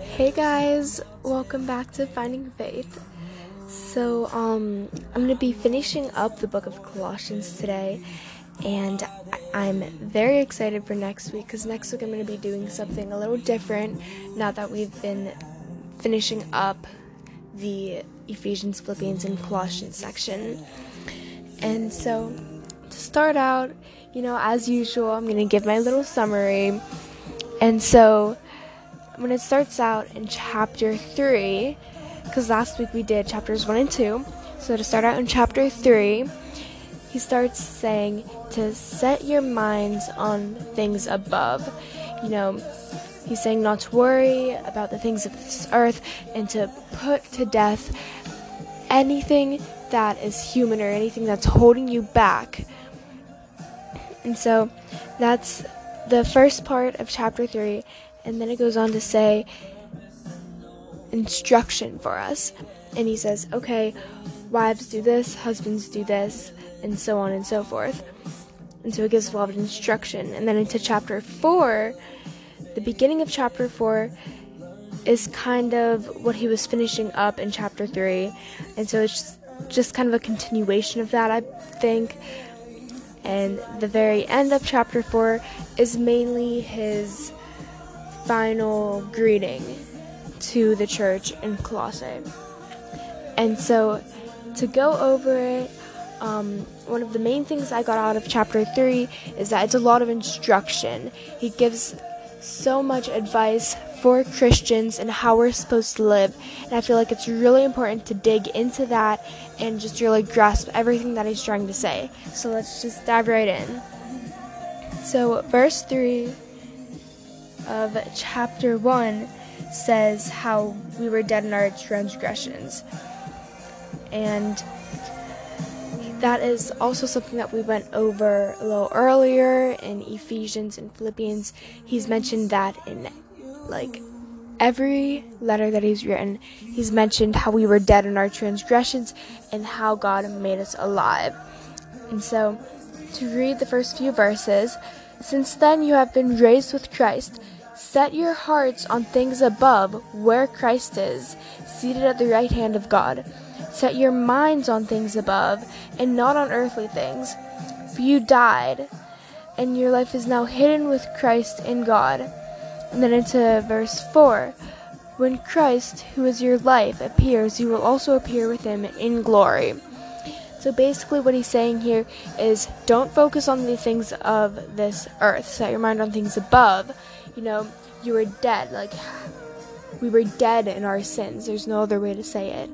Hey guys, welcome back to Finding Faith. So, um, I'm going to be finishing up the book of Colossians today, and I'm very excited for next week because next week I'm going to be doing something a little different now that we've been finishing up the Ephesians, Philippians, and Colossians section. And so, to start out, you know, as usual, I'm going to give my little summary. And so, when it starts out in chapter 3, because last week we did chapters 1 and 2, so to start out in chapter 3, he starts saying to set your minds on things above. You know, he's saying not to worry about the things of this earth and to put to death anything that is human or anything that's holding you back. And so that's the first part of chapter 3 and then it goes on to say instruction for us. And he says, okay, wives do this, husbands do this, and so on and so forth. And so it gives a lot of instruction. And then into chapter 4, the beginning of chapter 4 is kind of what he was finishing up in chapter 3. And so it's just, kind of a continuation of that, I think. And the very end of chapter 4 is mainly his final greeting to the church in Colossae. And so, to go over it, um, one of the main things I got out of chapter 3 is that it's a lot of instruction. He gives so much advice for Christians and how we're supposed to live. And I feel like it's really important to dig into that and just really grasp everything that he's trying to say. So let's just dive right in. So, verse 3 of chapter 1 says how we were dead in our transgressions. And that is also something that we went over a little earlier in Ephesians and Philippians. He's mentioned that in like every letter that he's written, he's mentioned how we were dead in our transgressions and how God made us alive. And so, to read the first few verses, since then you have been raised with Christ. Set your hearts on things above, where Christ is, seated at the right hand of God. Set your minds on things above, and not on earthly things. For you died, and your life is now hidden with Christ in God. And then into verse 4 When Christ, who is your life, appears, you will also appear with him in glory. So basically, what he's saying here is don't focus on the things of this earth, set your mind on things above you know, you were dead. Like, we were dead in our sins. There's no other way to say it.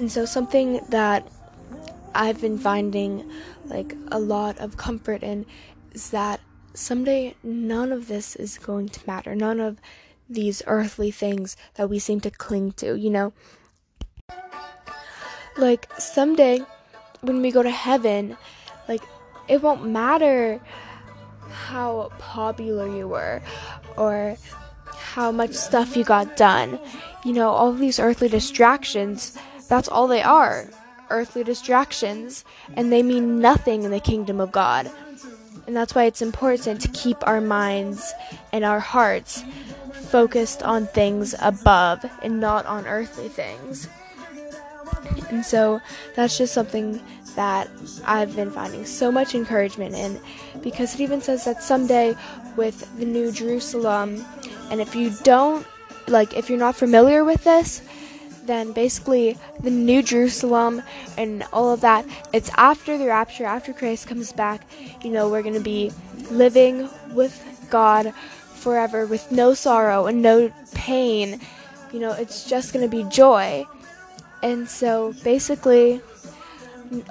And so, something that I've been finding like a lot of comfort in is that someday none of this is going to matter. None of these earthly things that we seem to cling to, you know? Like, someday when we go to heaven, like, it won't matter how popular you were or how much stuff you got done. You know, all these earthly distractions, that's all they are earthly distractions, and they mean nothing in the kingdom of God. And that's why it's important to keep our minds and our hearts focused on things above and not on earthly things. And so that's just something that I've been finding so much encouragement in because it even says that someday with the New Jerusalem, and if you don't, like, if you're not familiar with this, then basically the New Jerusalem and all of that, it's after the rapture, after Christ comes back, you know, we're going to be living with God forever with no sorrow and no pain. You know, it's just going to be joy. And so basically,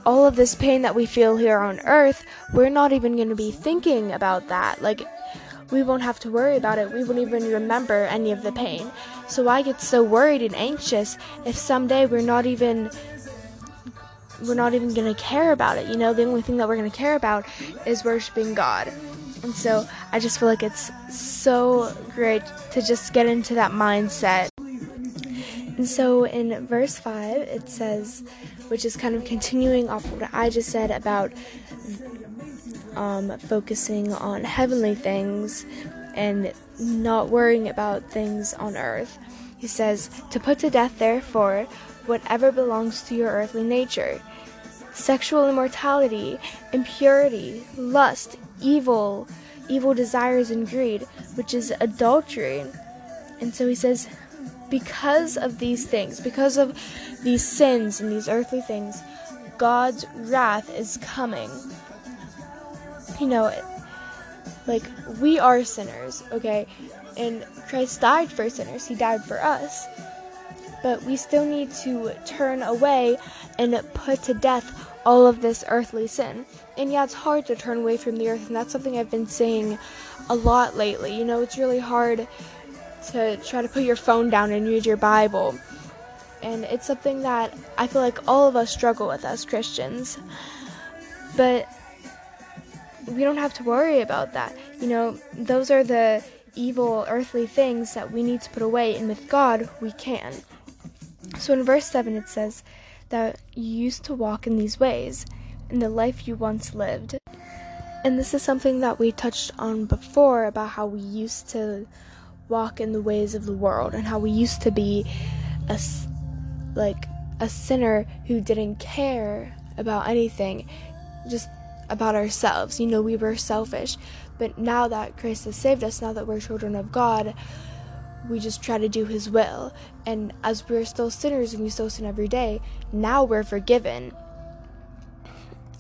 all of this pain that we feel here on earth, we're not even going to be thinking about that. Like, we won't have to worry about it. We won't even remember any of the pain. So I get so worried and anxious if someday we're not even we're not even going to care about it. You know, the only thing that we're going to care about is worshiping God. And so I just feel like it's so great to just get into that mindset. And so in verse 5, it says, which is kind of continuing off what I just said about um, focusing on heavenly things. and not worrying about things on earth. He says, To put to death, therefore, whatever belongs to your earthly nature sexual immortality, impurity, lust, evil, evil desires, and greed, which is adultery. And so he says, because of these things, because of these sins and these earthly things, God's wrath is coming. You know, like, we are sinners, okay? And Christ died for sinners, He died for us. But we still need to turn away and put to death all of this earthly sin. And yeah, it's hard to turn away from the earth, and that's something I've been saying a lot lately. You know, it's really hard to try to put your phone down and read your Bible. And it's something that I feel like all of us struggle with as Christians. But we don't have to worry about that. You know, those are the evil earthly things that we need to put away, and with God, we can. So in verse 7, it says that you used to walk in these ways in the life you once lived. And this is something that we touched on before about how we used to walk in the ways of the world and how we used to be a like a sinner who didn't care about anything just about ourselves. You know, we were selfish. But now that Christ has saved us, now that we're children of God, we just try to do His will. And as we're still sinners and we still sin every day, now we're forgiven.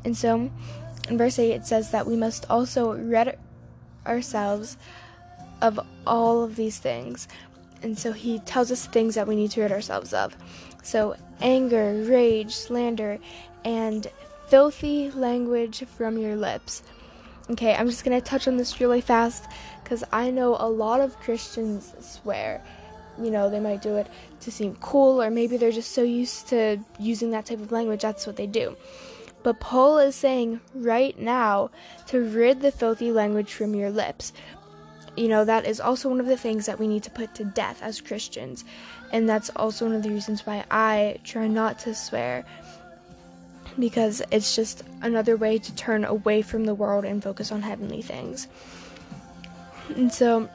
And so in verse 8 it says that we must also rid ourselves of all of these things. And so he tells us things that we need to rid ourselves of. So anger, rage, slander, and filthy language from your lips. Okay, I'm just gonna touch on this really fast because I know a lot of Christians swear. You know, they might do it to seem cool, or maybe they're just so used to using that type of language, that's what they do. But Paul is saying right now to rid the filthy language from your lips. You know, that is also one of the things that we need to put to death as Christians. And that's also one of the reasons why I try not to swear because it's just another way to turn away from the world and focus on heavenly things. And so,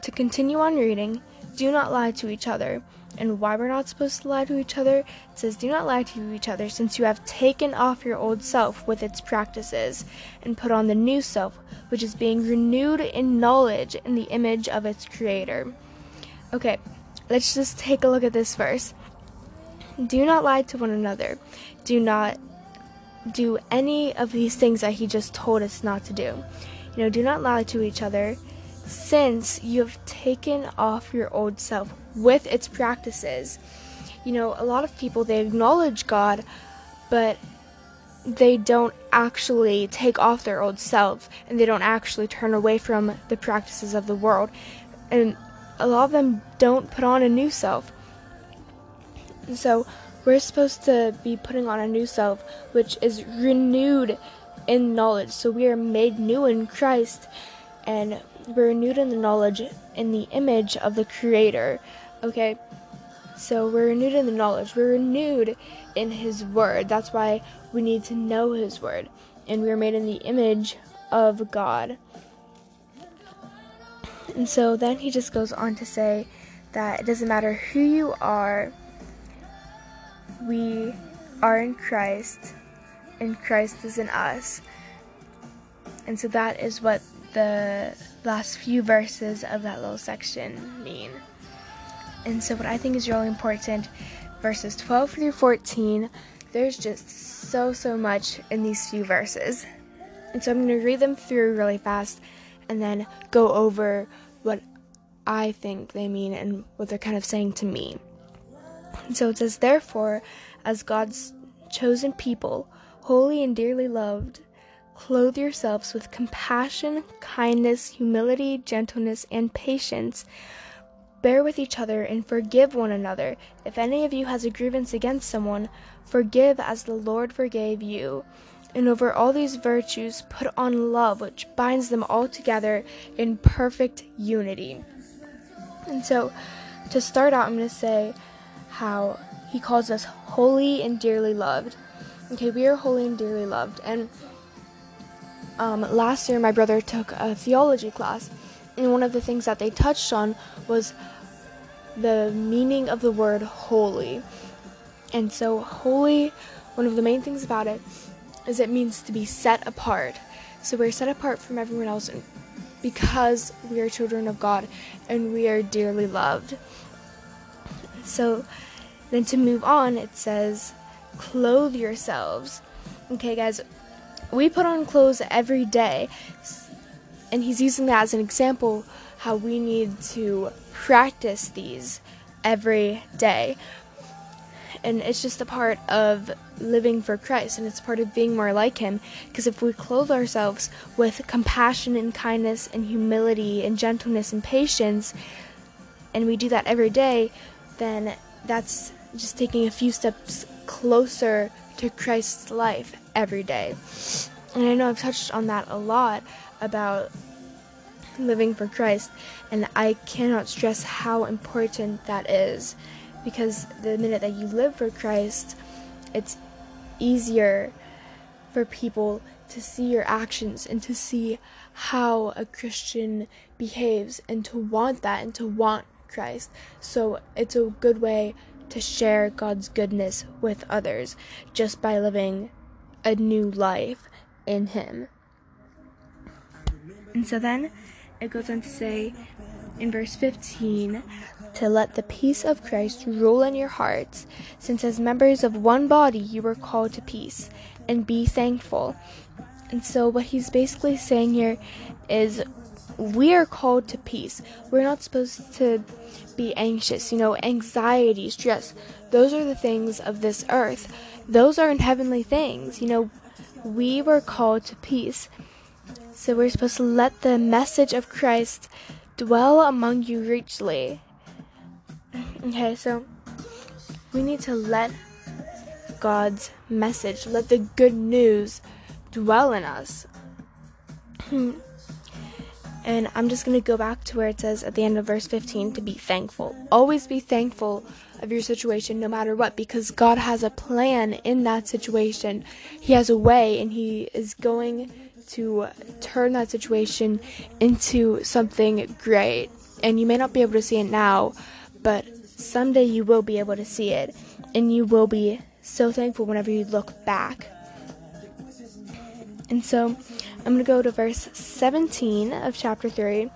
to continue on reading, do not lie to each other. And why we're not supposed to lie to each other? It says, Do not lie to each other, since you have taken off your old self with its practices, and put on the new self, which is being renewed in knowledge in the image of its creator. Okay, let's just take a look at this verse. Do not lie to one another. Do not do any of these things that he just told us not to do. You know, do not lie to each other, since you have taken off your old self with its practices. You know, a lot of people they acknowledge God, but they don't actually take off their old self and they don't actually turn away from the practices of the world. And a lot of them don't put on a new self. And so we're supposed to be putting on a new self, which is renewed in knowledge. So we are made new in Christ and we're renewed in the knowledge in the image of the Creator. Okay? So we're renewed in the knowledge. We're renewed in His Word. That's why we need to know His Word. And we're made in the image of God. And so then he just goes on to say that it doesn't matter who you are we are in Christ and Christ is in us. And so that is what the last few verses of that little section mean. And so, what I think is really important, verses 12 through 14, there's just so, so much in these few verses. And so, I'm going to read them through really fast and then go over what I think they mean and what they're kind of saying to me. And So it says, Therefore, as God's chosen people, holy and dearly loved, clothe yourselves with compassion, kindness, humility, gentleness, and patience. Bear with each other and forgive one another. If any of you has a grievance against someone, forgive as the Lord forgave you. And over all these virtues, put on love, which binds them all together in perfect unity. And so, to start out, I'm going to say, how he calls us holy and dearly loved. Okay, we are holy and dearly loved. And um, last year, my brother took a theology class, And one of the things that they touched on was the meaning of the word holy. And so, holy, one of the main things about it is it means to be set apart. So, we're set apart from everyone else because we are children of God and we are dearly loved. So, then to move on, it says, clothe yourselves. Okay, guys, we put on clothes every day, and he's using that as an example how we need to practice these every day. And it's just a part of living for Christ, and it's part of being more like Him. Because if we clothe ourselves with compassion and kindness and humility and gentleness and patience, and we do that every day, then that's just taking a few steps closer to Christ's life every day. And I know I've touched on that a lot about living for Christ, and I cannot stress how important that is because the minute that you live for Christ, it's easier for people to see your actions and to see how a Christian behaves and to want that and to want Christ. So it's a good way to share God's goodness with others just by living a new life in Him. And so then it goes on to say in verse 15 to let the peace of Christ rule in your hearts, since as members of one body you were called to peace, and be thankful. And so, what he's basically saying here is we are called to peace. We're not supposed to be anxious. You know, anxiety, stress, those are the things of this earth. Those aren't heavenly things. You know, we were called to peace. So we're supposed to let the message of Christ dwell among you richly. Okay, so we need to let God's message, let the good news dwell in us. And I'm just going to go back to where it says at the end of verse 15 to be thankful. Always be thankful of your situation no matter what because God has a plan in that situation. He has a way and He is going to turn that situation into something great. And you may not be able to see it now, but someday you will be able to see it. And you will be so thankful whenever you look back. And so I'm going to go to verse 17 of chapter 3,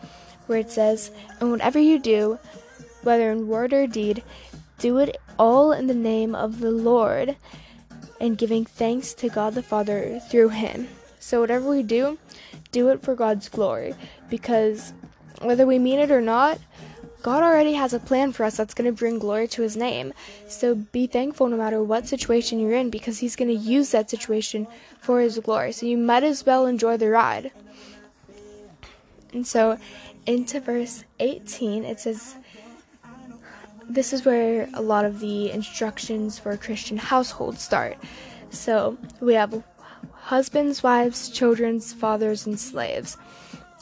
where it says, And whatever you do, whether in word or deed, do it all in the name of the Lord, and giving thanks to God the Father through him. So, whatever we do, do it for God's glory, because whether we mean it or not, God already has a plan for us that's going to bring glory to His name. So be thankful no matter what situation you're in because He's going to use that situation for His glory. So you might as well enjoy the ride. And so into verse 18, it says, This is where a lot of the instructions for a Christian household start. So we have husbands, wives, children, fathers, and slaves.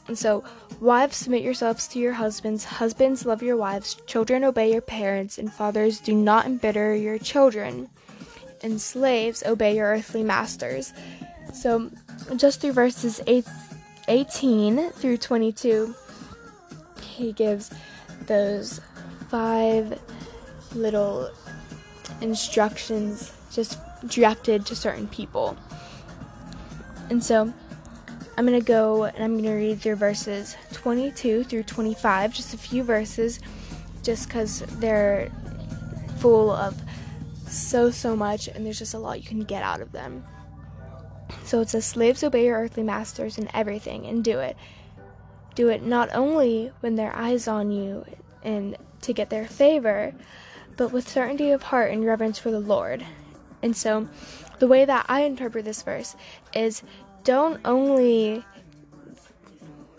And so, wives, submit yourselves to your husbands. Husbands, love your wives. Children, obey your parents. And fathers, do not embitter your children. And slaves, obey your earthly masters. So, just through verses eight, 18 through 22, he gives those five little instructions just directed to certain people. And so, I'm going to go and I'm going to read through verses 22 through 25, just a few verses, just because they're full of so, so much, and there's just a lot you can get out of them. So it says, Slaves, obey your earthly masters in everything, and do it. Do it not only when their eyes on you and to get their favor, but with certainty of heart and reverence for the Lord. And so, the way that I interpret this verse is don't only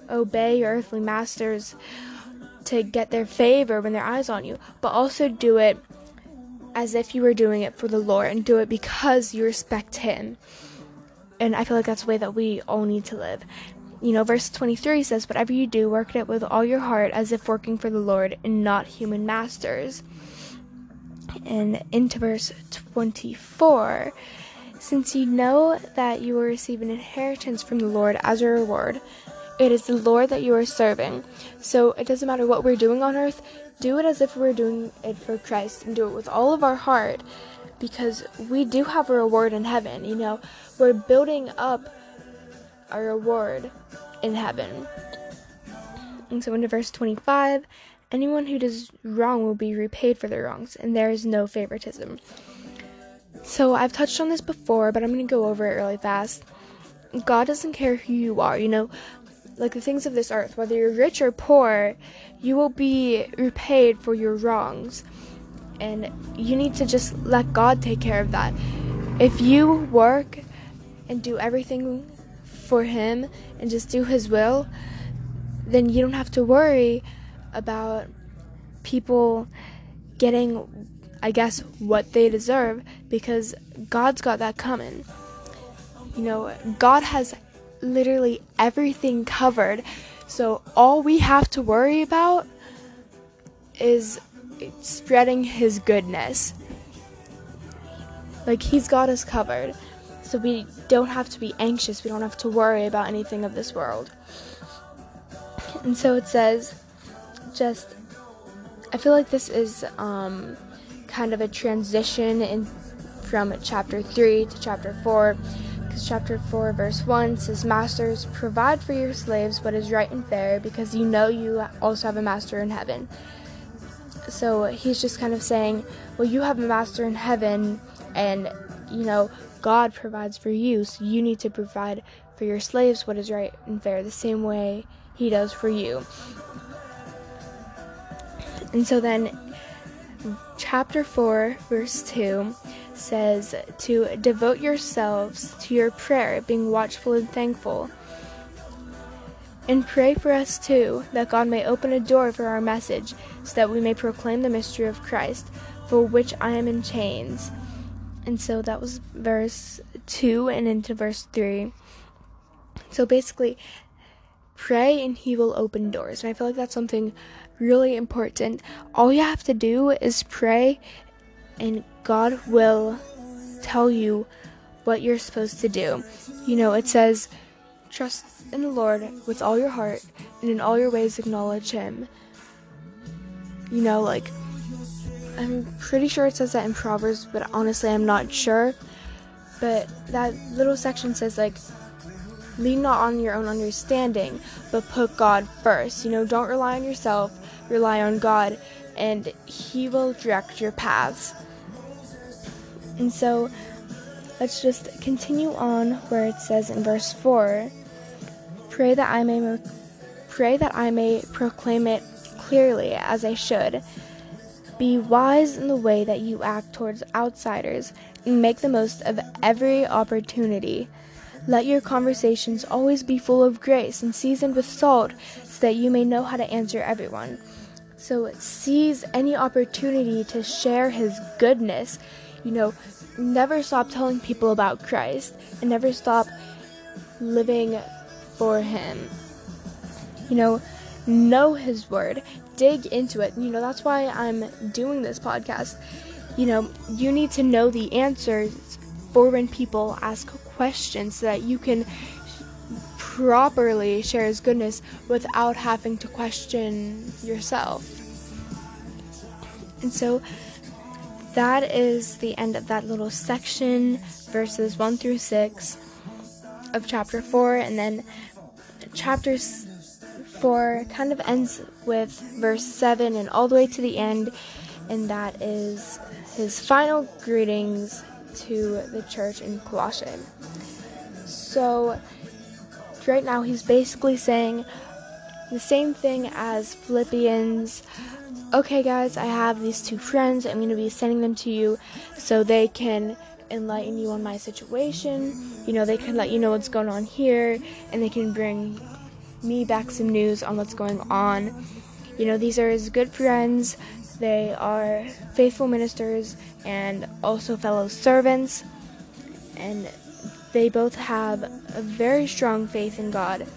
obey your earthly masters to get their favor when their eyes on you, but also do it as if you were doing it for the Lord and do it because you respect Him. And I feel like that's the way that we all need to live. You know, verse 23 says, Whatever you do, work it with all your heart as if working for the Lord and not human masters. And into verse 24 since you know that you will receive an inheritance from the Lord as a reward, It is the Lord that you are serving. So it doesn't matter what we're doing on earth, do it as if we're doing it for Christ and do it with all of our heart because we do have a reward in heaven. You know, we're building up a reward in heaven. And so into verse 25, anyone who does wrong will be repaid for their wrongs, and there is no favoritism. So I've touched on this before, but I'm going to go over it really fast. God doesn't care who you are, you know, like the things of this earth, whether you're rich or poor, you will be repaid for your wrongs. And you need to just let God take care of that. If you work and do everything for Him and just do His will, then you don't have to worry about people getting, I guess, what they deserve because God's got that coming. You know, God has literally everything covered. So all we have to worry about is spreading his goodness. Like he's got us covered. So we don't have to be anxious. We don't have to worry about anything of this world. And so it says just I feel like this is um, kind of a transition in from chapter 3 to chapter 4 because chapter 4, verse 1 says, Masters, provide for your slaves what is right and fair, because you know you also have a master in heaven. So he's just kind of saying, Well, you have a master in heaven, and, you know, God provides for you, so you need to provide for your slaves what is right and fair, the same way he does for you. And so then, chapter 4, verse 2 says to devote yourselves to your prayer, being watchful and thankful. And pray for us too, that God may open a door for our message, so that we may proclaim the mystery of Christ, for which I am in chains. And so that was verse 2 and into verse 3. So basically, pray and He will open doors. And I feel like that's something really important. All you have to do is pray and God will tell you what you're supposed to do. You know, it says, trust in the Lord with all your heart and in all your ways acknowledge Him. You know, like, I'm pretty sure it says that in Proverbs, but honestly, I'm not sure. But that little section says, like, lean not on your own understanding, but put God first. You know, don't rely on yourself, rely on God, and He will direct your paths. And so let's just continue on where it says in verse 4 Pray that I may pray that I may proclaim it clearly as I should. Be wise in the way that you act towards outsiders and make the most of every opportunity. Let your conversations always be full of grace and seasoned with salt so that you may know how to answer everyone. So seize any opportunity to share his goodness you know, never stop telling people about Christ and never stop living for Him. You know, know His Word, dig into it. You know, that's why I'm doing this podcast. You know, you need to know the answers for when people ask questions so that you can properly share His goodness without having to question yourself. And so, that is the end of that little section, verses 1 through 6 of chapter 4. And then chapter 4 kind of ends with verse 7 and all the way to the end. And that is his final greetings to the church in Colossae. So, right now, he's basically saying the same thing as Philippians okay, guys, I have these two friends. I'm going to be sending them to you so they can enlighten you on my situation. You know, they can let you know what's going on here and they can bring me back some news on what's going on. You know, these are his good friends. They are faithful ministers and also fellow servants. And they both have a very strong faith in God.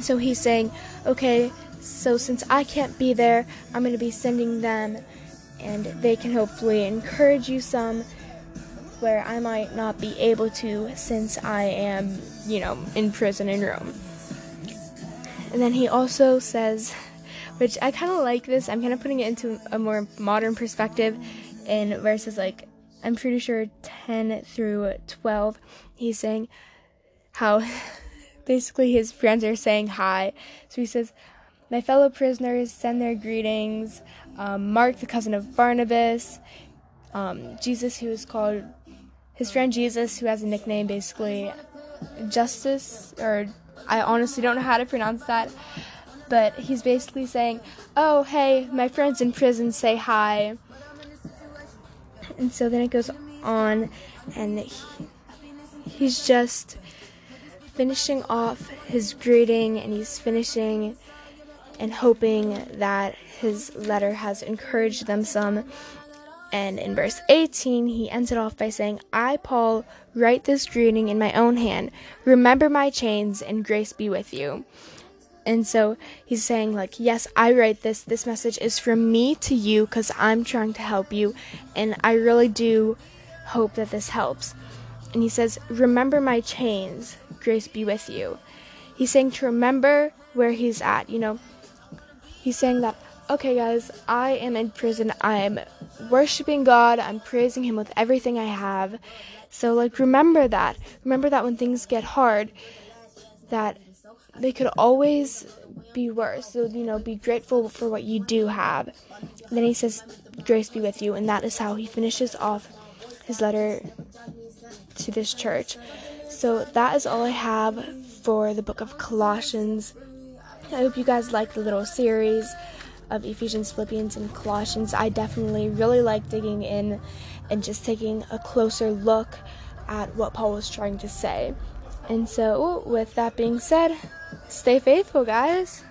So he's saying, okay, so since I can't be there, I'm going to be sending them and they can hopefully encourage you some where I might not be able to since I am, you know, in prison in Rome. and then he also says, which I kind of like this, I'm kind of putting it into a more modern perspective in verses like, I'm pretty sure 10 through 12. He's saying how basically his friends are saying hi. So he says, My fellow prisoners send their greetings. Um, Mark, the cousin of Barnabas. Um, Jesus, who is called his friend Jesus, who has a nickname basically Justice, or I honestly don't know how to pronounce that, but he's basically saying, Oh, hey, my friends in prison say hi. And so then it goes on, and he, he's just finishing off his greeting, and he's finishing and hoping that his letter has encouraged them some. And in verse 18, he ends it off by saying, I, Paul, write this greeting in my own hand. Remember my chains, and grace be with you. And so he's saying, like, yes, I write this. This message is from me to you because I'm trying to help you. And I really do hope that this helps. And he says, Remember my chains. Grace be with you. He's saying to remember where he's at. You know, he's saying that, okay, guys, I am in prison. I'm worshiping God. I'm praising Him with everything I have. So, like, remember that. Remember that when things get hard, that they could always be worse. So, you know, be grateful for what you do have. And then he says, Grace be with you. And that is how he finishes off his letter to this church. So, that is all I have for the book of Colossians. I hope you guys like the little series of Ephesians, Philippians, and Colossians. I definitely really like digging in and just taking a closer look at what Paul was trying to say. And so, with that being said, stay faithful, guys.